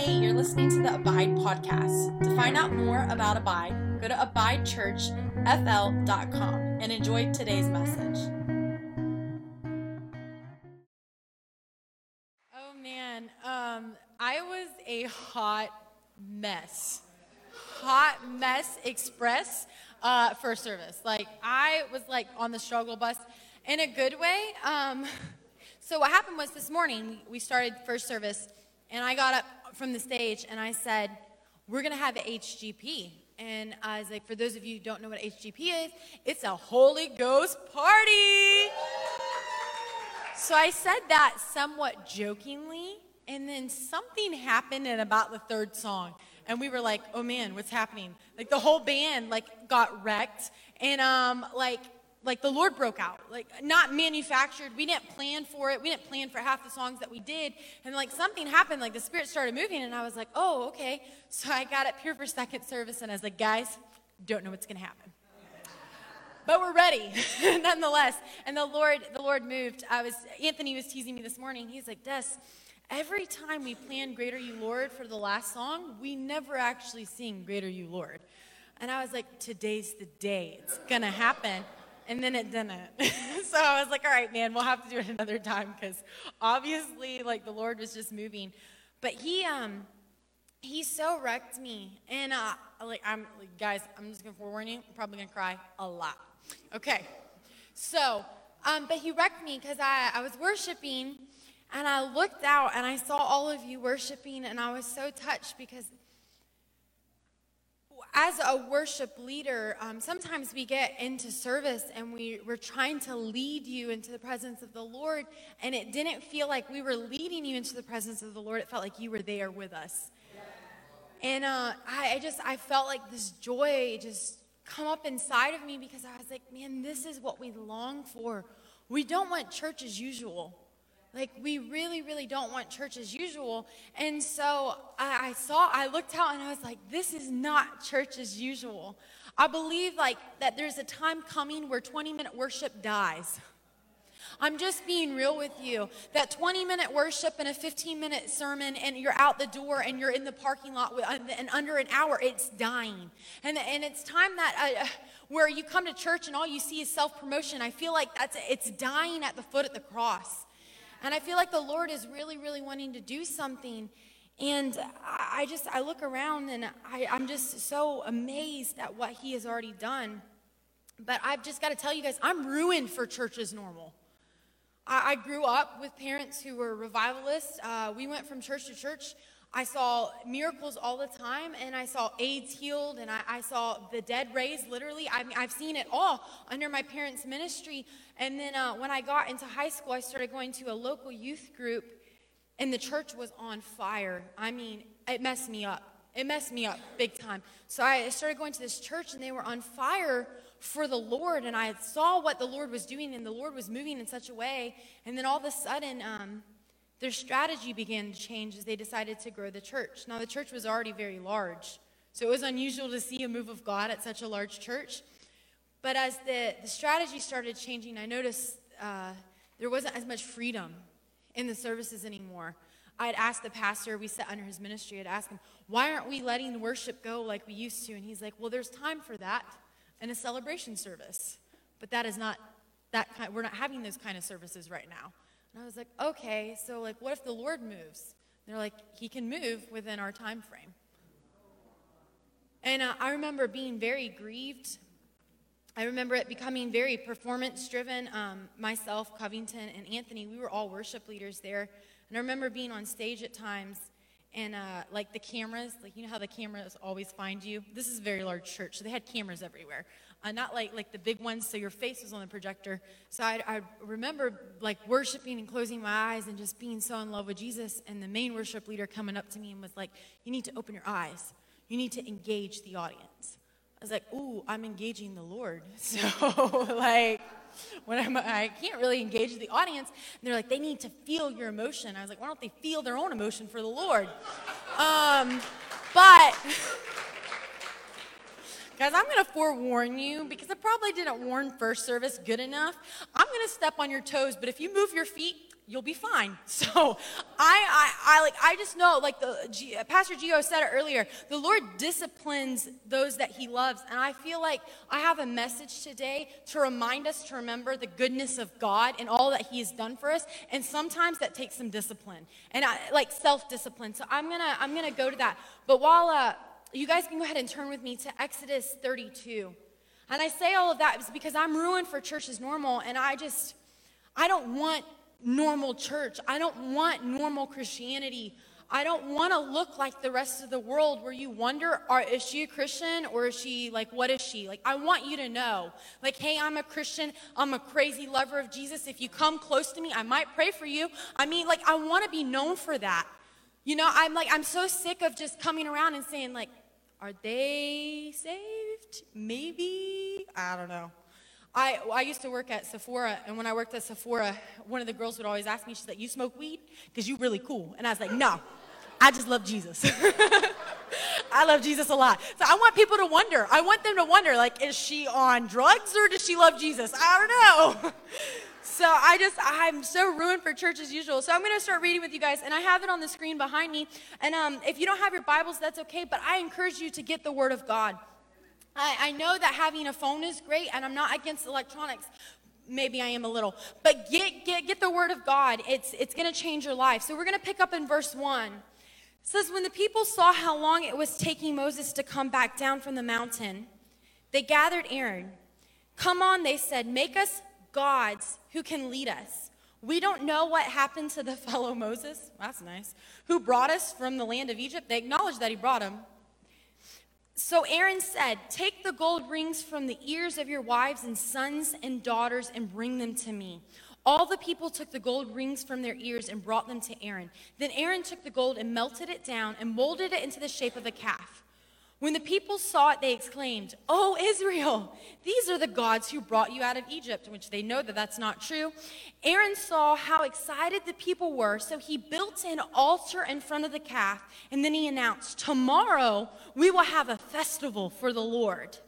Hey, you're listening to the Abide podcast. To find out more about Abide, go to abidechurchfl.com and enjoy today's message. Oh man, um, I was a hot mess. Hot mess express uh, first service. Like I was like on the struggle bus in a good way. Um, so what happened was this morning we started first service, and I got up from the stage and I said, "We're gonna have HGP." And I was like, for those of you who don't know what HGP is, it's a Holy Ghost party. So I said that somewhat jokingly, and then something happened in about the third song. And we were like, oh man, what's happening? Like the whole band like got wrecked. And um, like like the Lord broke out, like not manufactured. We didn't plan for it. We didn't plan for half the songs that we did. And like something happened, like the Spirit started moving, and I was like, oh, okay. So I got up here for second service, and I was like, guys, don't know what's gonna happen. But we're ready, nonetheless. And the Lord, the Lord moved. I was Anthony was teasing me this morning. He's like, Des, every time we plan Great Are You Lord for the last song, we never actually sing Great Are You Lord. And I was like, today's the day. It's gonna happen. And then it didn't. so I was like, all right, man, we'll have to do it another time because obviously, like, the Lord was just moving. But he, um, he so wrecked me. And, uh, like, I'm, like, guys, I'm just gonna forewarn you, I'm probably gonna cry a lot. Okay. So, um, but he wrecked me because I, I was worshiping and I looked out and I saw all of you worshiping and I was so touched because as a worship leader, um, sometimes we get into service and we, we're trying to lead you into the presence of the Lord, and it didn't feel like we were leading you into the presence of the Lord. It felt like you were there with us. And uh, I, I just, I felt like this joy just come up inside of me because I was like, man, this is what we long for. We don't want church as usual. Like, we really, really don't want church as usual. And so I, I, saw, I looked out and I was like, this is not church as usual. I believe, like, that there's a time coming where 20 minute worship dies. I'm just being real with you. That 20 minute worship and a 15 minute sermon, and you're out the door and you're in the parking lot, with, and under an hour, it's dying. And, and it's time that. Uh, where you come to church and all you see is self promotion. I feel like that's it's dying at the foot of the cross. And I feel like the Lord is really, really wanting to do something. And I just, I look around and I, I'm just so amazed at what He has already done. But I've just got to tell you guys, I'm ruined for church as normal. I, I grew up with parents who were revivalists. Uh, we went from church to church. I saw miracles all the time, and I saw AIDS healed, and I, I saw the dead raised literally. I mean, I've seen it all under my parents' ministry. And then uh, when I got into high school, I started going to a local youth group, and the church was on fire. I mean, it messed me up. It messed me up big time. So I started going to this church, and they were on fire for the Lord, and I saw what the Lord was doing, and the Lord was moving in such a way. And then all of a sudden, um, their strategy began to change as they decided to grow the church. Now, the church was already very large, so it was unusual to see a move of God at such a large church. But as the, the strategy started changing, I noticed uh, there wasn't as much freedom in the services anymore. I'd asked the pastor, we sat under his ministry, I'd ask him, why aren't we letting worship go like we used to? And he's like, well, there's time for that in a celebration service. But that is not that kind, we're not having those kind of services right now. And I was like, okay, so like what if the Lord moves? And they're like, he can move within our time frame. And uh, I remember being very grieved. I remember it becoming very performance driven. Um, myself, Covington, and Anthony, we were all worship leaders there. And I remember being on stage at times and uh, like the cameras, like you know how the cameras always find you. This is a very large church, so they had cameras everywhere uh, not like like the big ones, so your face was on the projector. So I, I remember like worshiping and closing my eyes and just being so in love with Jesus. And the main worship leader coming up to me and was like, "You need to open your eyes. You need to engage the audience." I was like, "Ooh, I'm engaging the Lord." So like when I'm, I can't really engage the audience. And they're like, they need to feel your emotion. I was like, why don't they feel their own emotion for the Lord? Um, but Guys, I'm going to forewarn you because I probably didn't warn first service good enough. I'm going to step on your toes, but if you move your feet, you'll be fine. So I, I, I like, I just know, like the G, Pastor Gio said it earlier, the Lord disciplines those that He loves, and I feel like I have a message today to remind us to remember the goodness of God and all that He has done for us, and sometimes that takes some discipline and I, like self-discipline. So I'm gonna, I'm gonna go to that. But while uh, you guys can go ahead and turn with me to Exodus 32. And I say all of that because I'm ruined for church as normal, and I just, I don't want normal church. I don't want normal Christianity. I don't want to look like the rest of the world where you wonder, are, is she a Christian or is she like, what is she? Like, I want you to know, like, hey, I'm a Christian. I'm a crazy lover of Jesus. If you come close to me, I might pray for you. I mean, like, I want to be known for that. You know, I'm like, I'm so sick of just coming around and saying, like, are they saved? Maybe. I don't know. I, I used to work at Sephora, and when I worked at Sephora, one of the girls would always ask me, she's like, You smoke weed? Because you really cool. And I was like, No, I just love Jesus. I love Jesus a lot. So I want people to wonder. I want them to wonder, like, is she on drugs or does she love Jesus? I don't know. So I just, I'm so ruined for church as usual. So I'm going to start reading with you guys, and I have it on the screen behind me. And um, if you don't have your Bibles, that's okay, but I encourage you to get the Word of God. I, I know that having a phone is great, and I'm not against electronics. Maybe I am a little, but get get get the Word of God. It's it's going to change your life. So we're going to pick up in verse one. It says, when the people saw how long it was taking Moses to come back down from the mountain, they gathered Aaron. Come on, they said, make us gods who can lead us. We don't know what happened to the fellow Moses, that's nice, who brought us from the land of Egypt. They acknowledged that he brought him. So Aaron said, Take the gold rings from the ears of your wives and sons and daughters and bring them to me. All the people took the gold rings from their ears and brought them to Aaron. Then Aaron took the gold and melted it down and molded it into the shape of a calf. When the people saw it, they exclaimed, Oh, Israel, these are the gods who brought you out of Egypt, which they know that that's not true. Aaron saw how excited the people were, so he built an altar in front of the calf, and then he announced, Tomorrow we will have a festival for the Lord.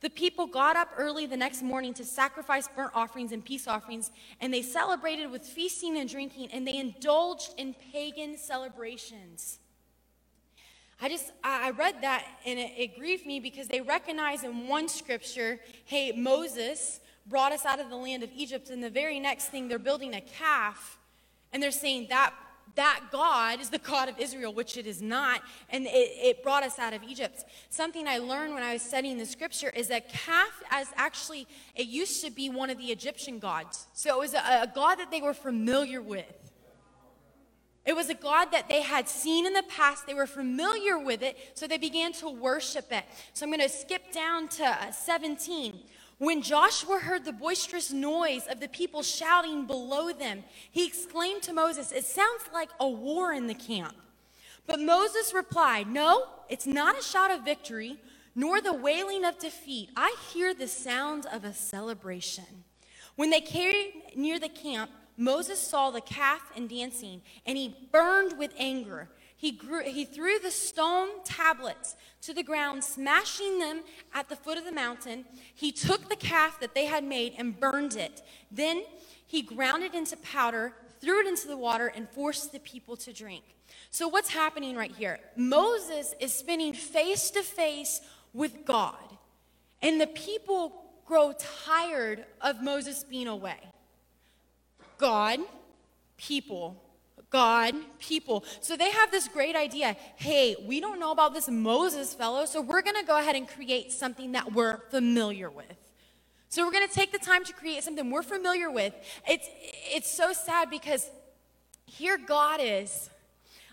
The people got up early the next morning to sacrifice burnt offerings and peace offerings, and they celebrated with feasting and drinking, and they indulged in pagan celebrations. I just, I read that and it, it, grieved me because they recognize in one scripture, hey, Moses brought us out of the land of Egypt, and the very next thing they're building a calf, and they're saying that that God is the God of Israel, which it is not, and it, it brought us out of Egypt. Something I learned when I was studying the scripture is that calf as actually, it used to be one of the Egyptian gods. So it was a, a God that they were familiar with. It was a God that they had seen in the past. They were familiar with it, so they began to worship it. So I'm going to skip down to uh, 17. When Joshua heard the boisterous noise of the people shouting below them, he exclaimed to Moses, It sounds like a war in the camp. But Moses replied, No, it's not a shout of victory, nor the wailing of defeat. I hear the sound of a celebration. When they came near the camp, Moses saw the calf and dancing, and he burned with anger. He, grew, he threw the stone tablets to the ground, smashing them at the foot of the mountain. He took the calf that they had made and burned it. Then he ground it into powder, threw it into the water, and forced the people to drink. So, what's happening right here? Moses is spinning face to face with God, and the people grow tired of Moses being away. God, people. God, people. So they have this great idea hey, we don't know about this Moses fellow, so we're going to go ahead and create something that we're familiar with. So we're going to take the time to create something we're familiar with. It's, it's so sad because here God is.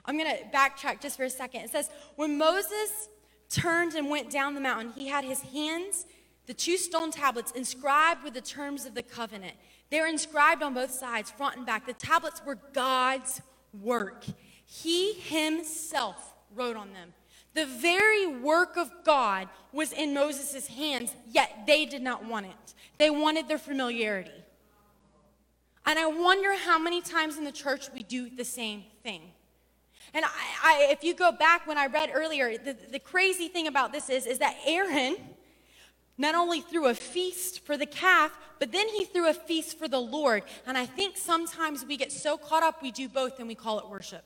I'm going to backtrack just for a second. It says, When Moses turned and went down the mountain, he had his hands, the two stone tablets, inscribed with the terms of the covenant. They're inscribed on both sides, front and back. The tablets were God's work. He himself wrote on them. The very work of God was in Moses' hands, yet they did not want it. They wanted their familiarity. And I wonder how many times in the church we do the same thing. And I, I, if you go back when I read earlier, the, the crazy thing about this is, is that Aaron not only threw a feast for the calf, but then he threw a feast for the Lord. And I think sometimes we get so caught up, we do both and we call it worship.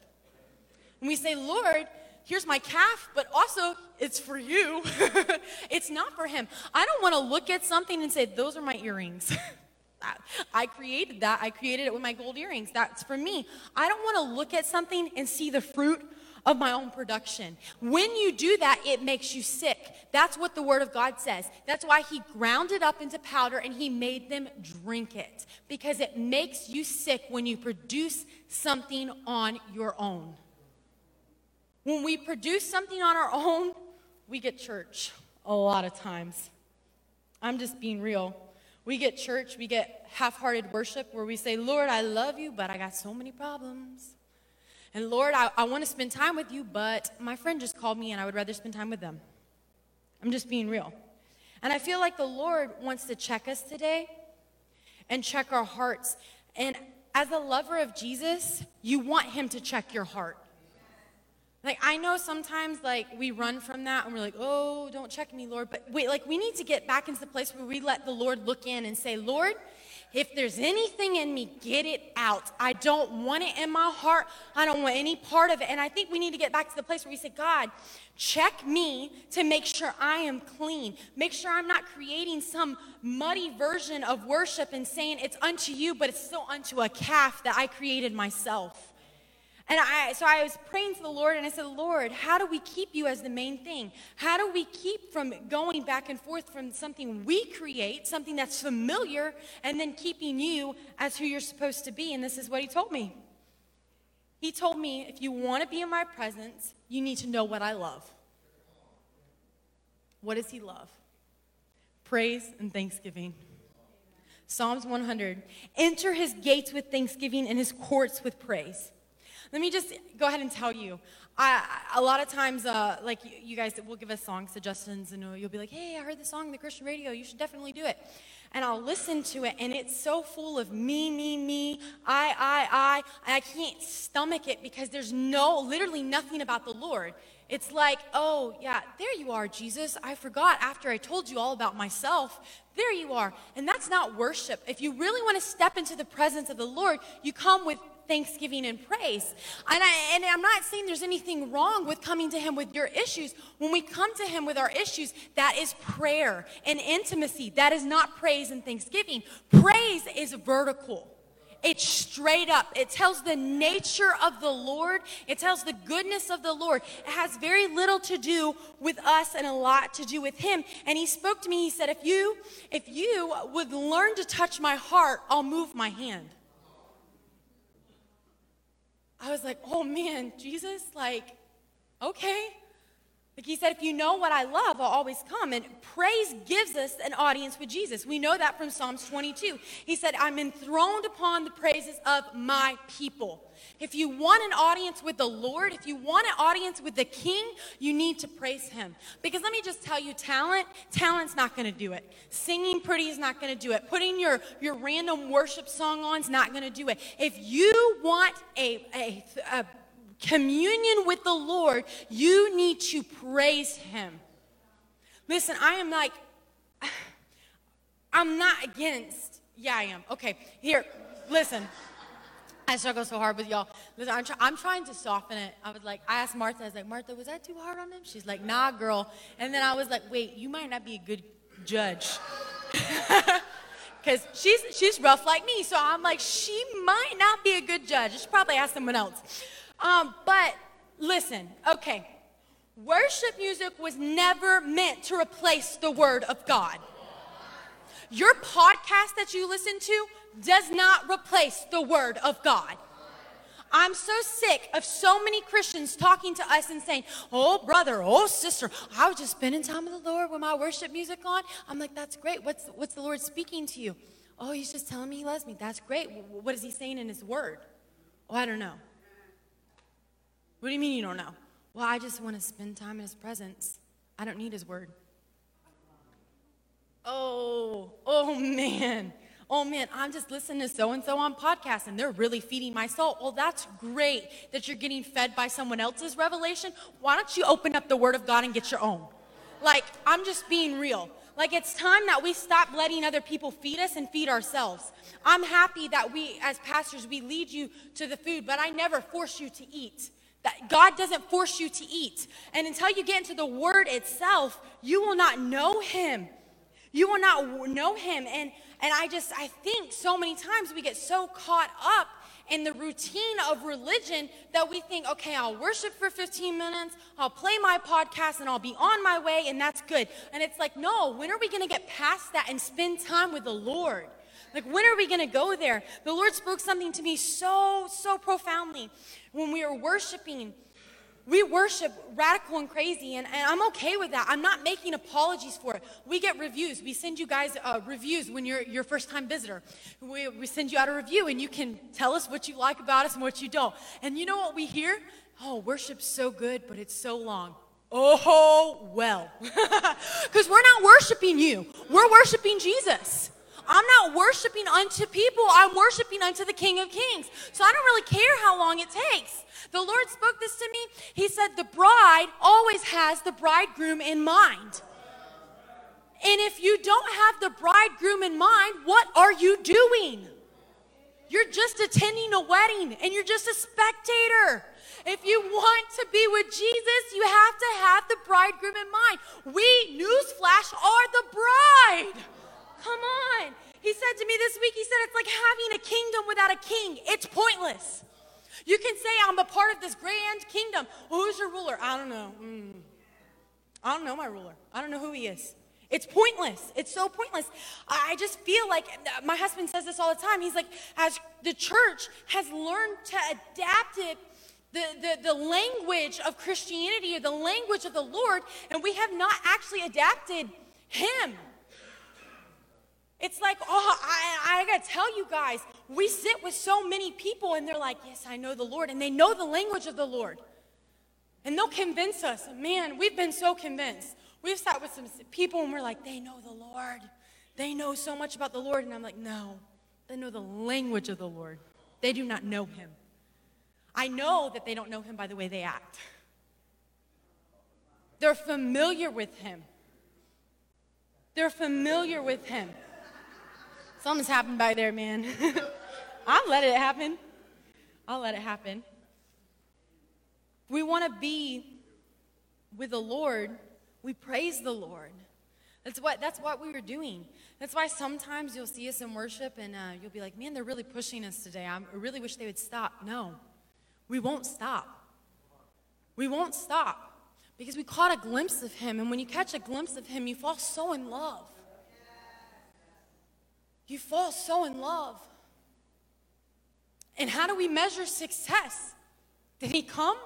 And we say, Lord, here's my calf, but also it's for you. it's not for him. I don't want to look at something and say, those are my earrings. I created that. I created it with my gold earrings. That's for me. I don't want to look at something and see the fruit of my own production. When you do that, it makes you sick. That's what the Word of God says. That's why He ground it up into powder and He made them drink it because it makes you sick when you produce something on your own. When we produce something on our own, we get church a lot of times. I'm just being real. We get church, we get half hearted worship where we say, Lord, I love you, but I got so many problems. And Lord, I, I want to spend time with you, but my friend just called me and I would rather spend time with them. I'm just being real. And I feel like the Lord wants to check us today and check our hearts. And as a lover of Jesus, you want him to check your heart. Like I know sometimes like we run from that and we're like, "Oh, don't check me, Lord." But wait, like we need to get back into the place where we let the Lord look in and say, "Lord, if there's anything in me, get it out. I don't want it in my heart. I don't want any part of it." And I think we need to get back to the place where we say, "God, check me to make sure I am clean. Make sure I'm not creating some muddy version of worship and saying it's unto you, but it's still unto a calf that I created myself." And I, so I was praying to the Lord and I said, Lord, how do we keep you as the main thing? How do we keep from going back and forth from something we create, something that's familiar, and then keeping you as who you're supposed to be? And this is what he told me. He told me, if you want to be in my presence, you need to know what I love. What does he love? Praise and thanksgiving. Psalms 100 Enter his gates with thanksgiving and his courts with praise. Let me just go ahead and tell you. I, a lot of times, uh, like you, guys will give us song suggestions, and you'll be like, "Hey, I heard the song on the Christian radio. You should definitely do it." And I'll listen to it, and it's so full of me, me, me, I, I, I, and I can't stomach it because there's no, literally nothing about the Lord. It's like, oh, yeah, there you are, Jesus. I forgot after I told you all about myself. There you are. And that's not worship. If you really want to step into the presence of the Lord, you come with thanksgiving and praise. And, I, and I'm not saying there's anything wrong with coming to Him with your issues. When we come to Him with our issues, that is prayer and intimacy. That is not praise and thanksgiving. Praise is vertical. It's straight up. It tells the nature of the Lord. It tells the goodness of the Lord. It has very little to do with us and a lot to do with him. And he spoke to me. He said, "If you if you would learn to touch my heart, I'll move my hand." I was like, oh man, Jesus, like, okay. Like he said, if you know what I love, I'll always come. And praise gives us an audience with Jesus. We know that from Psalms 22. He said, I'm enthroned upon the praises of my people. If you want an audience with the Lord, if you want an audience with the King, you need to praise him. Because let me just tell you, talent, talent's not going to do it. Singing pretty is not going to do it. Putting your, your random worship song on is not going to do it. If you want a, a, a communion with the Lord, you need to praise Him. Listen, I am like, I'm not against, yeah, I am. Okay, here, listen. I struggle so hard with y'all. Listen, I'm, try, I'm, trying to soften it. I was like, I asked Martha, I was like, Martha, was that too hard on him? She's like, nah, girl. And then I was like, wait, you might not be a good judge. Because she's, she's rough like me. So I'm like, she might not be a good judge. I should probably ask someone else. Um, but listen, okay. Worship music was never meant to replace the Word of God. Your podcast that you listen to does not replace the Word of God. I'm so sick of so many Christians talking to us and saying, Oh, brother, oh, sister, I was just spending time with the Lord with my worship music on. I'm like, That's great. What's, what's the Lord speaking to you? Oh, he's just telling me he loves me. That's great. What is he saying in his word? Oh, I don't know. What do you mean you don't know? Well, I just want to spend time in his presence. I don't need his word. Oh, oh man. Oh man, I'm just listening to so and so on podcast and they're really feeding my soul. Well, that's great that you're getting fed by someone else's revelation. Why don't you open up the word of God and get your own? Like, I'm just being real. Like it's time that we stop letting other people feed us and feed ourselves. I'm happy that we, as pastors, we lead you to the food, but I never force you to eat. God doesn't force you to eat. And until you get into the word itself, you will not know him. You will not know him. And and I just I think so many times we get so caught up in the routine of religion that we think, okay, I'll worship for 15 minutes, I'll play my podcast, and I'll be on my way, and that's good. And it's like, no, when are we gonna get past that and spend time with the Lord? Like, when are we gonna go there? The Lord spoke something to me so, so profoundly when we were worshiping we worship radical and crazy, and, and, I'm okay with that. I'm not making apologies for it. We get reviews. We send you guys uh, reviews when you're your first time visitor. We, we send you out a review, and you can tell us what you like about us and what you don't. And you know what we hear? Oh, worship's so good, but it's so long. Oh, well. Because we're not worshiping you, we're worshiping Jesus. I'm not worshiping unto people, I'm worshiping unto the King of Kings. So I don't really care how long it takes. The Lord spoke this to me. He said, The bride always has the bridegroom in mind. And if you don't have the bridegroom in mind, what are you doing? You're just attending a wedding and you're just a spectator. If you want to be with Jesus, you have to have the bridegroom in mind. We, newsflash, are the bride. Come on. He said to me this week, he said, it's like having a kingdom without a king. It's pointless. You can say, I'm a part of this grand kingdom. Well, who's your ruler? I don't know. Mm. I don't know my ruler. I don't know who he is. It's pointless. It's so pointless. I just feel like my husband says this all the time. He's like, as the church has learned to adapt it, the, the, the language of Christianity or the language of the Lord, and we have not actually adapted Him. It's like, oh, I, I gotta tell you guys, we sit with so many people and they're like, yes, I know the Lord, and they know the language of the Lord. And they'll convince us. Man, we've been so convinced. We've sat with some people and we're like, they know the Lord. They know so much about the Lord. And I'm like, no, they know the language of the Lord. They do not know him. I know that they don't know him by the way they act. They're familiar with him. They're familiar with him. Something's happened by there, man. I'll let it happen. I'll let it happen. We want to be with the Lord. We praise the Lord. That's what, that's what we were doing. That's why sometimes you'll see us in worship and uh, you'll be like, man, they're really pushing us today. I really wish they would stop. No, we won't stop. We won't stop because we caught a glimpse of Him. And when you catch a glimpse of Him, you fall so in love you fall so in love. And how do we measure success? Did he come?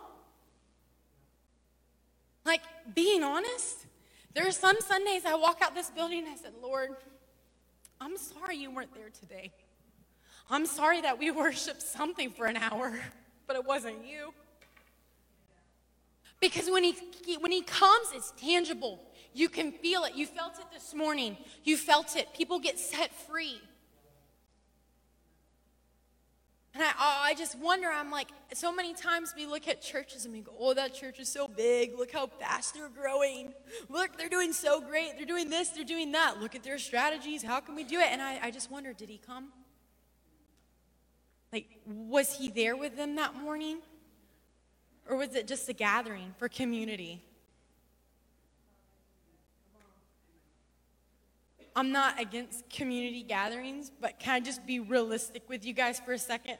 Like, being honest, there are some Sundays I walk out this building and I said, Lord, I'm sorry you weren't there today. I'm sorry that we worshiped something for an hour, but it wasn't you. Because when he, when he comes, it's tangible. You can feel it. You felt it this morning. You felt it. People get set free. And I, oh, I just wonder, I'm like, so many times we look at churches and we go, oh, that church is so big. Look how fast they're growing. Look, they're doing so great. They're doing this, they're doing that. Look at their strategies. How can we do it? And I, I just wonder, did he come? Like, was he there with them that morning? Or was it just a gathering for community? I'm not against community gatherings, but can I just be realistic with you guys for a second?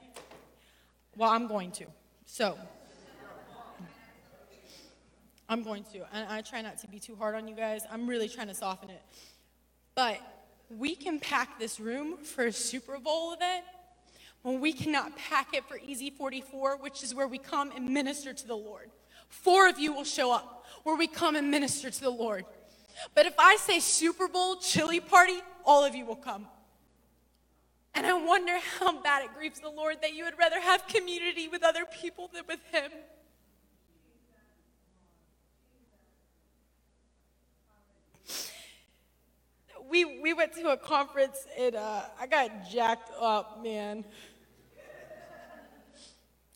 Well, I'm going to. So, I'm going to. And I try not to be too hard on you guys. I'm really trying to soften it. But we can pack this room for a Super Bowl event when we cannot pack it for Easy 44, which is where we come and minister to the Lord. Four of you will show up where we come and minister to the Lord. But if I say Super Bowl chili party, all of you will come. And I wonder how bad it grieves the Lord that you would rather have community with other people than with Him. We, we went to a conference and uh, I got jacked up, man.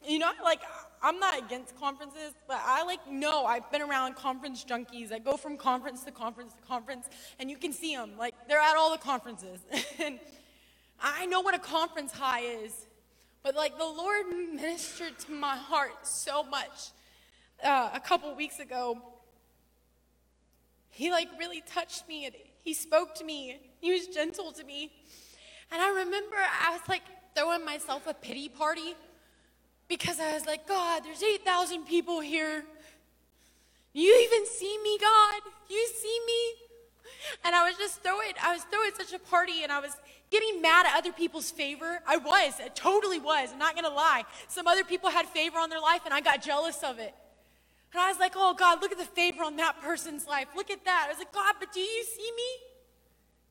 You know, like I'm not against conferences, but I like know I've been around conference junkies that go from conference to conference to conference, and you can see them. Like, they're at all the conferences. and I know what a conference high is, but like the Lord ministered to my heart so much uh, a couple weeks ago. He like really touched me and he spoke to me. He was gentle to me. And I remember I was like throwing myself a pity party because I was like, God, there's 8,000 people here. You even see me, God? You see me? And I was just throwing, I was throwing such a party and I was getting mad at other people's favor. I was, I totally was, I'm not gonna lie. Some other people had favor on their life and I got jealous of it. And I was like, oh God, look at the favor on that person's life. Look at that. I was like, God, but do you see me?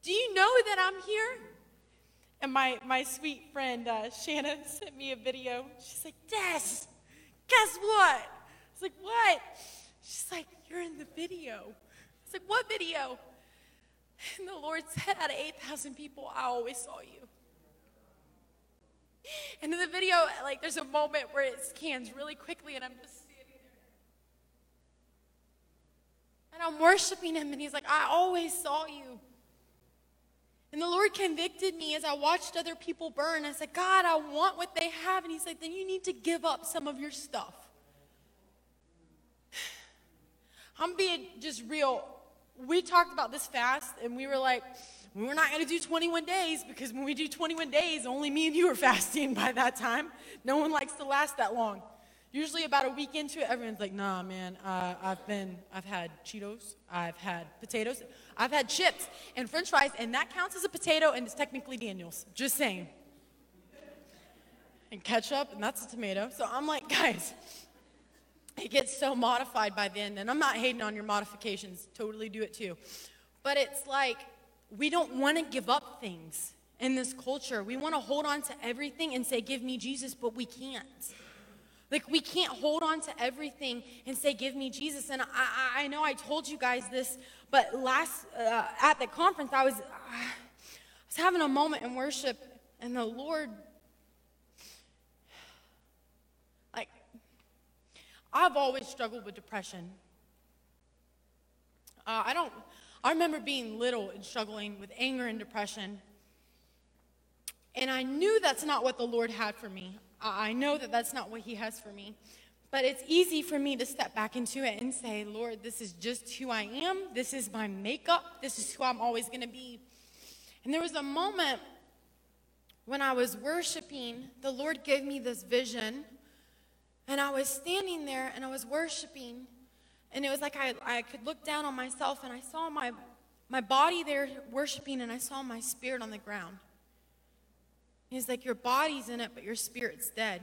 Do you know that I'm here? And my, my sweet friend, uh, Shanna, sent me a video. She's like, Des, guess what? I was like, what? She's like, you're in the video. I was like, what video? And the Lord said, out of 8,000 people, I always saw you. And in the video, like, there's a moment where it scans really quickly, and I'm just standing there. And I'm worshiping him, and he's like, I always saw you. And the Lord convicted me as I watched other people burn. I said, God, I want what they have. And He's like, then you need to give up some of your stuff. I'm being just real. We talked about this fast, and we were like, we're not going to do 21 days because when we do 21 days, only me and you are fasting by that time. No one likes to last that long. Usually, about a week into it, everyone's like, nah, man, uh, I've been, I've had Cheetos, I've had potatoes. I've had chips and french fries, and that counts as a potato, and it's technically Daniel's. Just saying. And ketchup, and that's a tomato. So I'm like, guys, it gets so modified by then, and I'm not hating on your modifications, totally do it too. But it's like, we don't want to give up things in this culture. We want to hold on to everything and say, Give me Jesus, but we can't. Like, we can't hold on to everything and say, Give me Jesus. And I, I know I told you guys this, but last, uh, at the conference, I was, uh, I was having a moment in worship, and the Lord, like, I've always struggled with depression. Uh, I don't, I remember being little and struggling with anger and depression. And I knew that's not what the Lord had for me. I know that that's not what He has for me. But it's easy for me to step back into it and say, Lord, this is just who I am. This is my makeup. This is who I'm always going to be. And there was a moment when I was worshiping, the Lord gave me this vision. And I was standing there and I was worshiping. And it was like I, I could look down on myself and I saw my, my body there worshiping and I saw my spirit on the ground. He's like, Your body's in it, but your spirit's dead.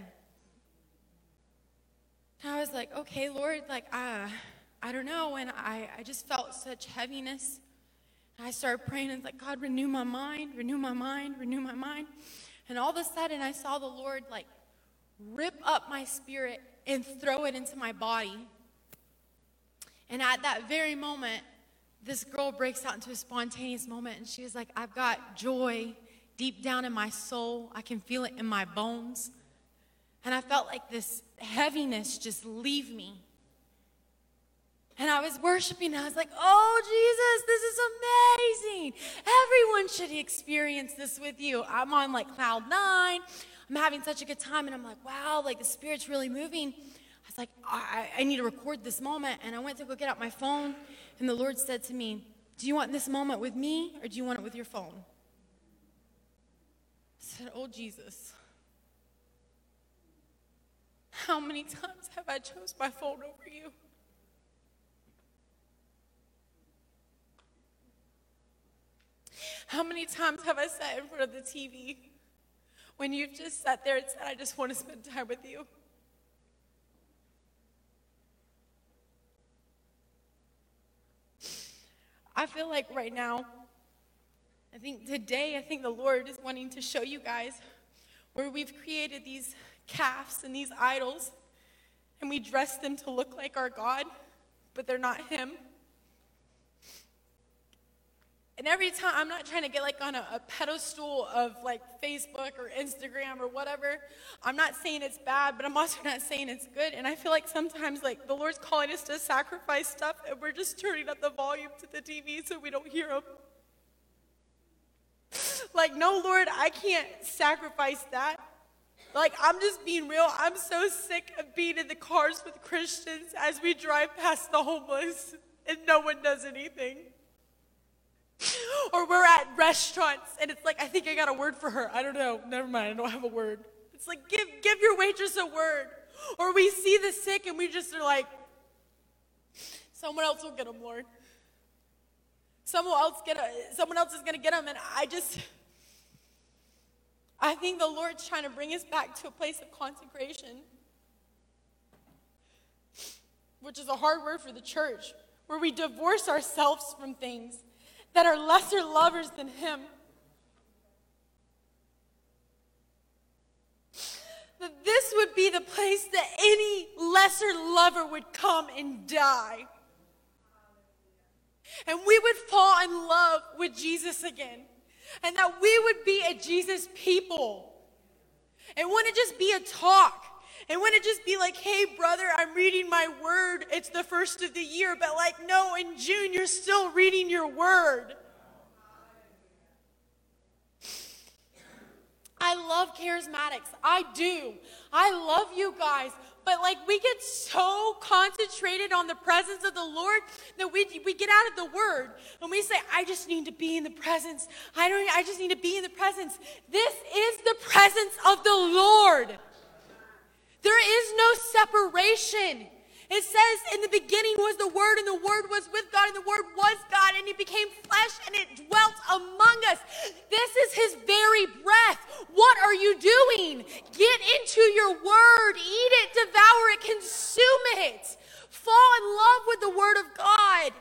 And I was like, Okay, Lord, like, uh, I don't know. And I, I just felt such heaviness. And I started praying and like, God, renew my mind, renew my mind, renew my mind. And all of a sudden, I saw the Lord like rip up my spirit and throw it into my body. And at that very moment, this girl breaks out into a spontaneous moment and she was like, I've got joy deep down in my soul. I can feel it in my bones. And I felt like this heaviness just leave me. And I was worshiping. I was like, oh, Jesus, this is amazing. Everyone should experience this with you. I'm on like cloud nine. I'm having such a good time. And I'm like, wow, like the Spirit's really moving. I was like, I, I need to record this moment. And I went to go get out my phone. And the Lord said to me, Do you want this moment with me or do you want it with your phone? Said, Oh, Jesus, how many times have I chose my phone over you? How many times have I sat in front of the TV when you've just sat there and said, I just want to spend time with you? I feel like right now, I think today, I think the Lord is wanting to show you guys where we've created these calves and these idols, and we dress them to look like our God, but they're not Him. And every time, I'm not trying to get like on a, a, pedestal of like Facebook or Instagram or whatever. I'm not saying it's bad, but I'm also not saying it's good. And I feel like sometimes like the Lord's calling us to sacrifice stuff and we're just turning up the volume to the TV so we don't hear Him. Like, no, Lord, I can't sacrifice that. Like, I'm just being real. I'm so sick of being in the cars with Christians as we drive past the homeless and no one does anything. or we're at restaurants and it's like, I think I got a word for her. I don't know. Never mind. I don't have a word. It's like, give, give your waitress a word. Or we see the sick and we just are like, someone else will get them, Lord. Someone else get a, someone else is going to get them. And I just, I think the Lord's trying to bring us back to a place of consecration, which is a hard word for the church, where we divorce ourselves from things that are lesser lovers than him. That this would be the place that any lesser lover would come and die. And we would fall in love with Jesus again. And that we would be a Jesus people. It wouldn't just be a talk. It wouldn't just be like, hey, brother, I'm reading my word. It's the first of the year. But like, no, in June, you're still reading your word. I love charismatics. I do. I love you guys. But like we get so concentrated on the presence of the Lord that we, we get out of the word and we say, I just need to be in the presence. I don't I just need to be in the presence. This is the presence of the Lord. There is no separation. It says in the beginning was the Word, and the Word was with God, and the Word was God, and He became flesh, and it dwelt among us. This is His very breath. What are you doing? Get into your Word, eat it, devour it, consume it. Fall in love with the Word of God.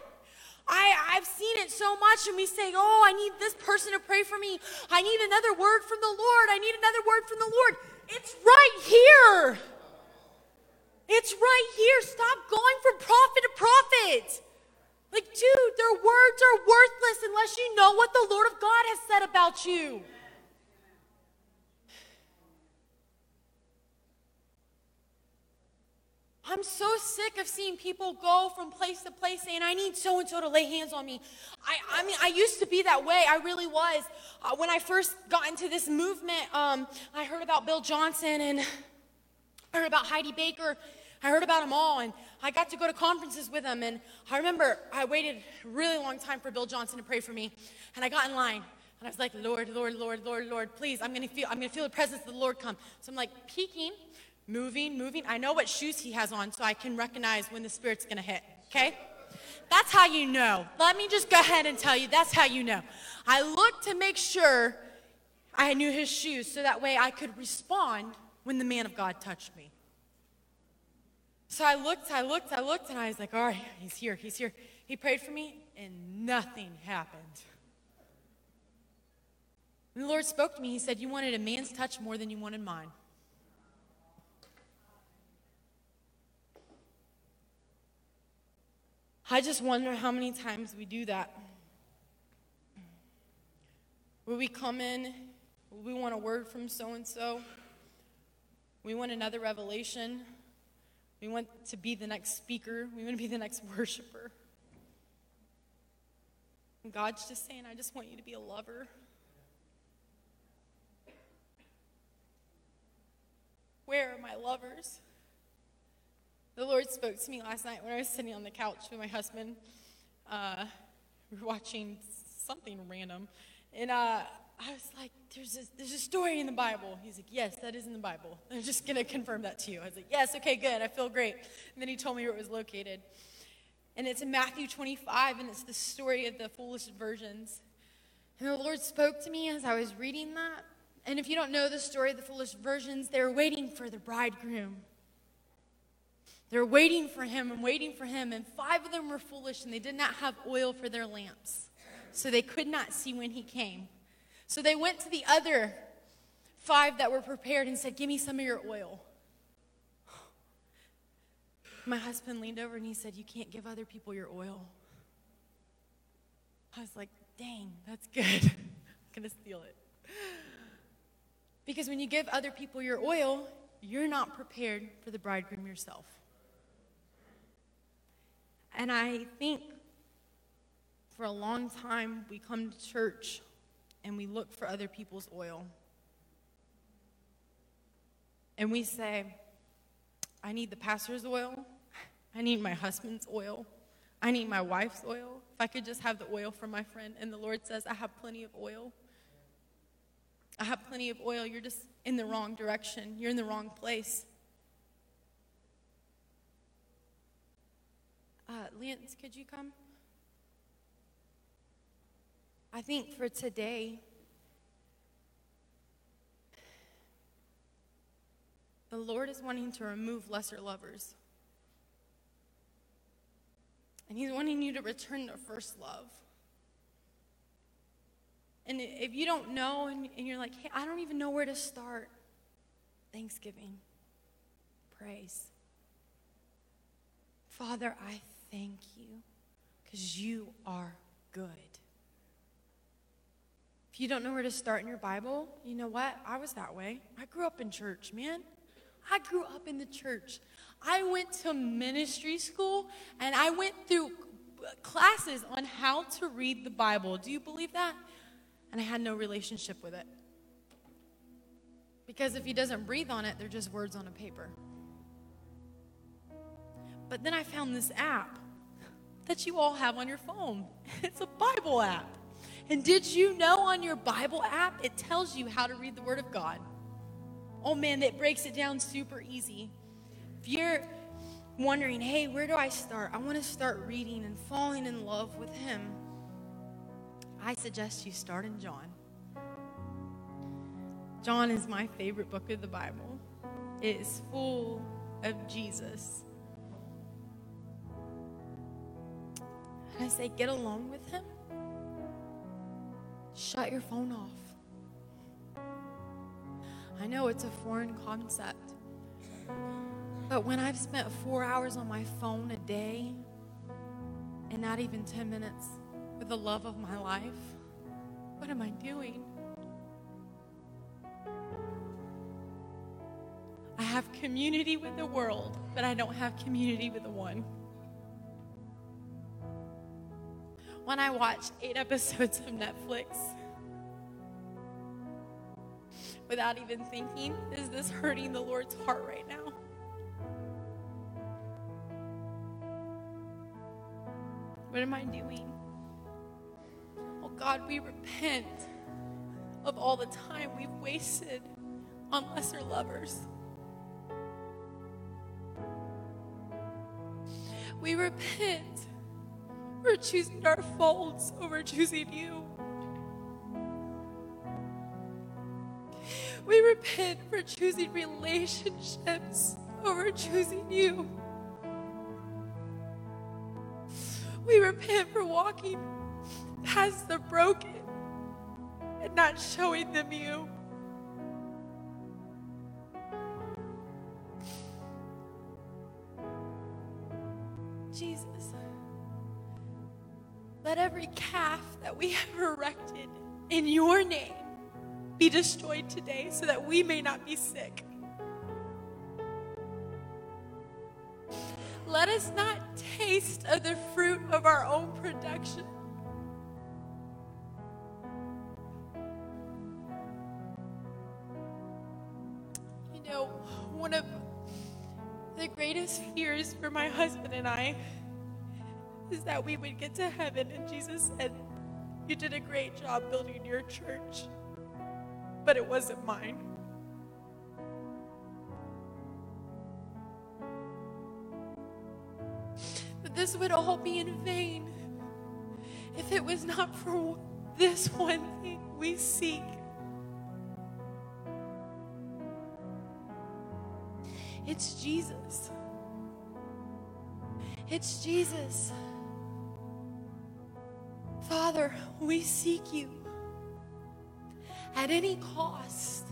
I, I've seen it so much, and we say, Oh, I need this person to pray for me. I need another word from the Lord. I need another word from the Lord. It's right here. It's right here. Stop going from prophet to prophet. Like, dude, their words are worthless unless you know what the Lord of God has said about you. I'm so sick of seeing people go from place to place saying, I need so and so to lay hands on me. I, I mean, I used to be that way. I really was. Uh, when I first got into this movement, um, I heard about Bill Johnson and I heard about Heidi Baker. I heard about them all, and I got to go to conferences with them. And I remember I waited a really long time for Bill Johnson to pray for me, and I got in line. And I was like, Lord, Lord, Lord, Lord, Lord, please, I'm gonna feel, I'm gonna feel the presence of the Lord come. So I'm like peeking, moving, moving. I know what shoes he has on, so I can recognize when the Spirit's to hit, okay? That's how you know. Let me just go ahead and tell you that's how you know. I looked to make sure I knew his shoes so that way I could respond when the man of God touched me. So I looked, I looked, I looked, and I was like, all right, he's here, he's here. He prayed for me, and nothing happened. And the Lord spoke to me. He said, You wanted a man's touch more than you wanted mine. I just wonder how many times we do that. Will we come in, we want a word from so and so? We want another revelation. We want to be the next speaker. We want to be the next worshiper. And God's just saying, I just want you to be a lover. Where are my lovers? The Lord spoke to me last night when I was sitting on the couch with my husband. Uh, we were watching something random. And uh, I was like, there's a, there's a story in the Bible. He's like, yes, that is in the Bible. I'm just going to confirm that to you. I was like, yes, okay, good. I feel great. And then he told me where it was located. And it's in Matthew 25, and it's the story of the foolish virgins. And the Lord spoke to me as I was reading that. And if you don't know the story of the foolish virgins, they were waiting for the bridegroom. They're waiting for him and waiting for him, and five of them were foolish and they did not have oil for their lamps. So they could not see when he came. So they went to the other five that were prepared and said, Give me some of your oil. My husband leaned over and he said, You can't give other people your oil. I was like, Dang, that's good. I'm going to steal it. Because when you give other people your oil, you're not prepared for the bridegroom yourself. And I think for a long time we come to church and we look for other people's oil. And we say, I need the pastor's oil. I need my husband's oil. I need my wife's oil. If I could just have the oil from my friend. And the Lord says, I have plenty of oil. I have plenty of oil. You're just in the wrong direction, you're in the wrong place. Uh, Lance, could you come? I think for today, the Lord is wanting to remove lesser lovers. And He's wanting you to return to first love. And if you don't know and, and, you're like, hey, I don't even know where to start, Thanksgiving, praise. Father, I thank you because you are good. You don't know where to start in your Bible, you know what? I was that way. I grew up in church, man. I grew up in the church. I went to ministry school and I went through classes on how to read the Bible. Do you believe that? and I had no relationship with it. Because if he doesn't breathe on it, they're just words on a paper. But then I found this app that you all have on your phone. It's a Bible app. And did you know on your Bible app, it tells you how to read the Word of God? Oh man, it breaks it down super easy. If you're wondering, hey, where do I start? I want to start reading and falling in love with Him. I suggest you start in John. John is my favorite book of the Bible. It is full of Jesus. And I say, get along with him. Shut your phone off. I know it's a foreign concept, but when I've spent four hours on my phone a day and not even 10 minutes with the love of my life? What am I doing? I have community with the world, but I don't have community with the one. When I watch eight episodes of Netflix without even thinking, is this hurting the Lord's heart right now? What am I doing? Oh God, we repent of all the time we've wasted on lesser lovers. We repent for choosing our faults over choosing you. We repent for choosing relationships over choosing you. We repent for walking past the broken and not showing them you. Calf that we have erected in your name be destroyed today so that we may not be sick. Let us not taste of the fruit of our own production. You know, one of the greatest fears for my husband and I is that we would get to heaven and Jesus said, You did a great job building your church, but it wasn't mine. But this would all be in vain if it was not for this one thing we seek It's Jesus. It's Jesus. Father, we seek you at any cost.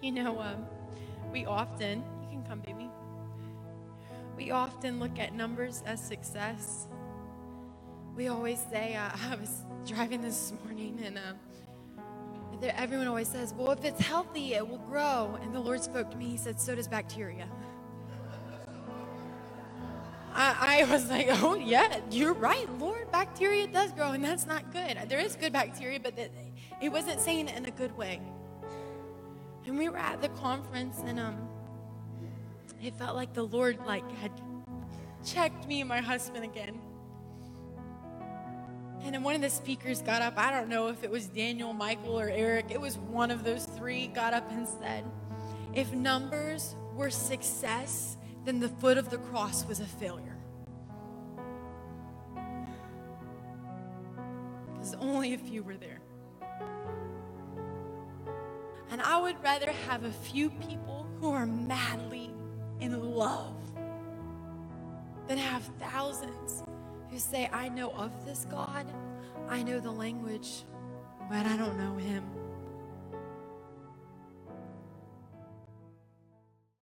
You know, um, we often, you can come, baby. we often look at numbers as success. We always say, uh, I was driving this morning and there, everyone always says, well, if it's healthy, it will grow. And the Lord spoke to me. He said, so does bacteria. I, was like, oh, yeah, you're right, Lord. Bacteria does grow, and that's not good. There is good bacteria, but it wasn't saying it in a good way. And we were at the conference, and um, it felt like the Lord like had checked me and my husband again. And then one of the speakers got up. I don't know if it was Daniel, Michael, or Eric. It was one of those three. Got up and said, "If numbers were success, then the foot of the cross was a failure." Only a few were there. And I would rather have a few people who are madly in love than have thousands who say, I know of this God, I know the language, but I don't know him.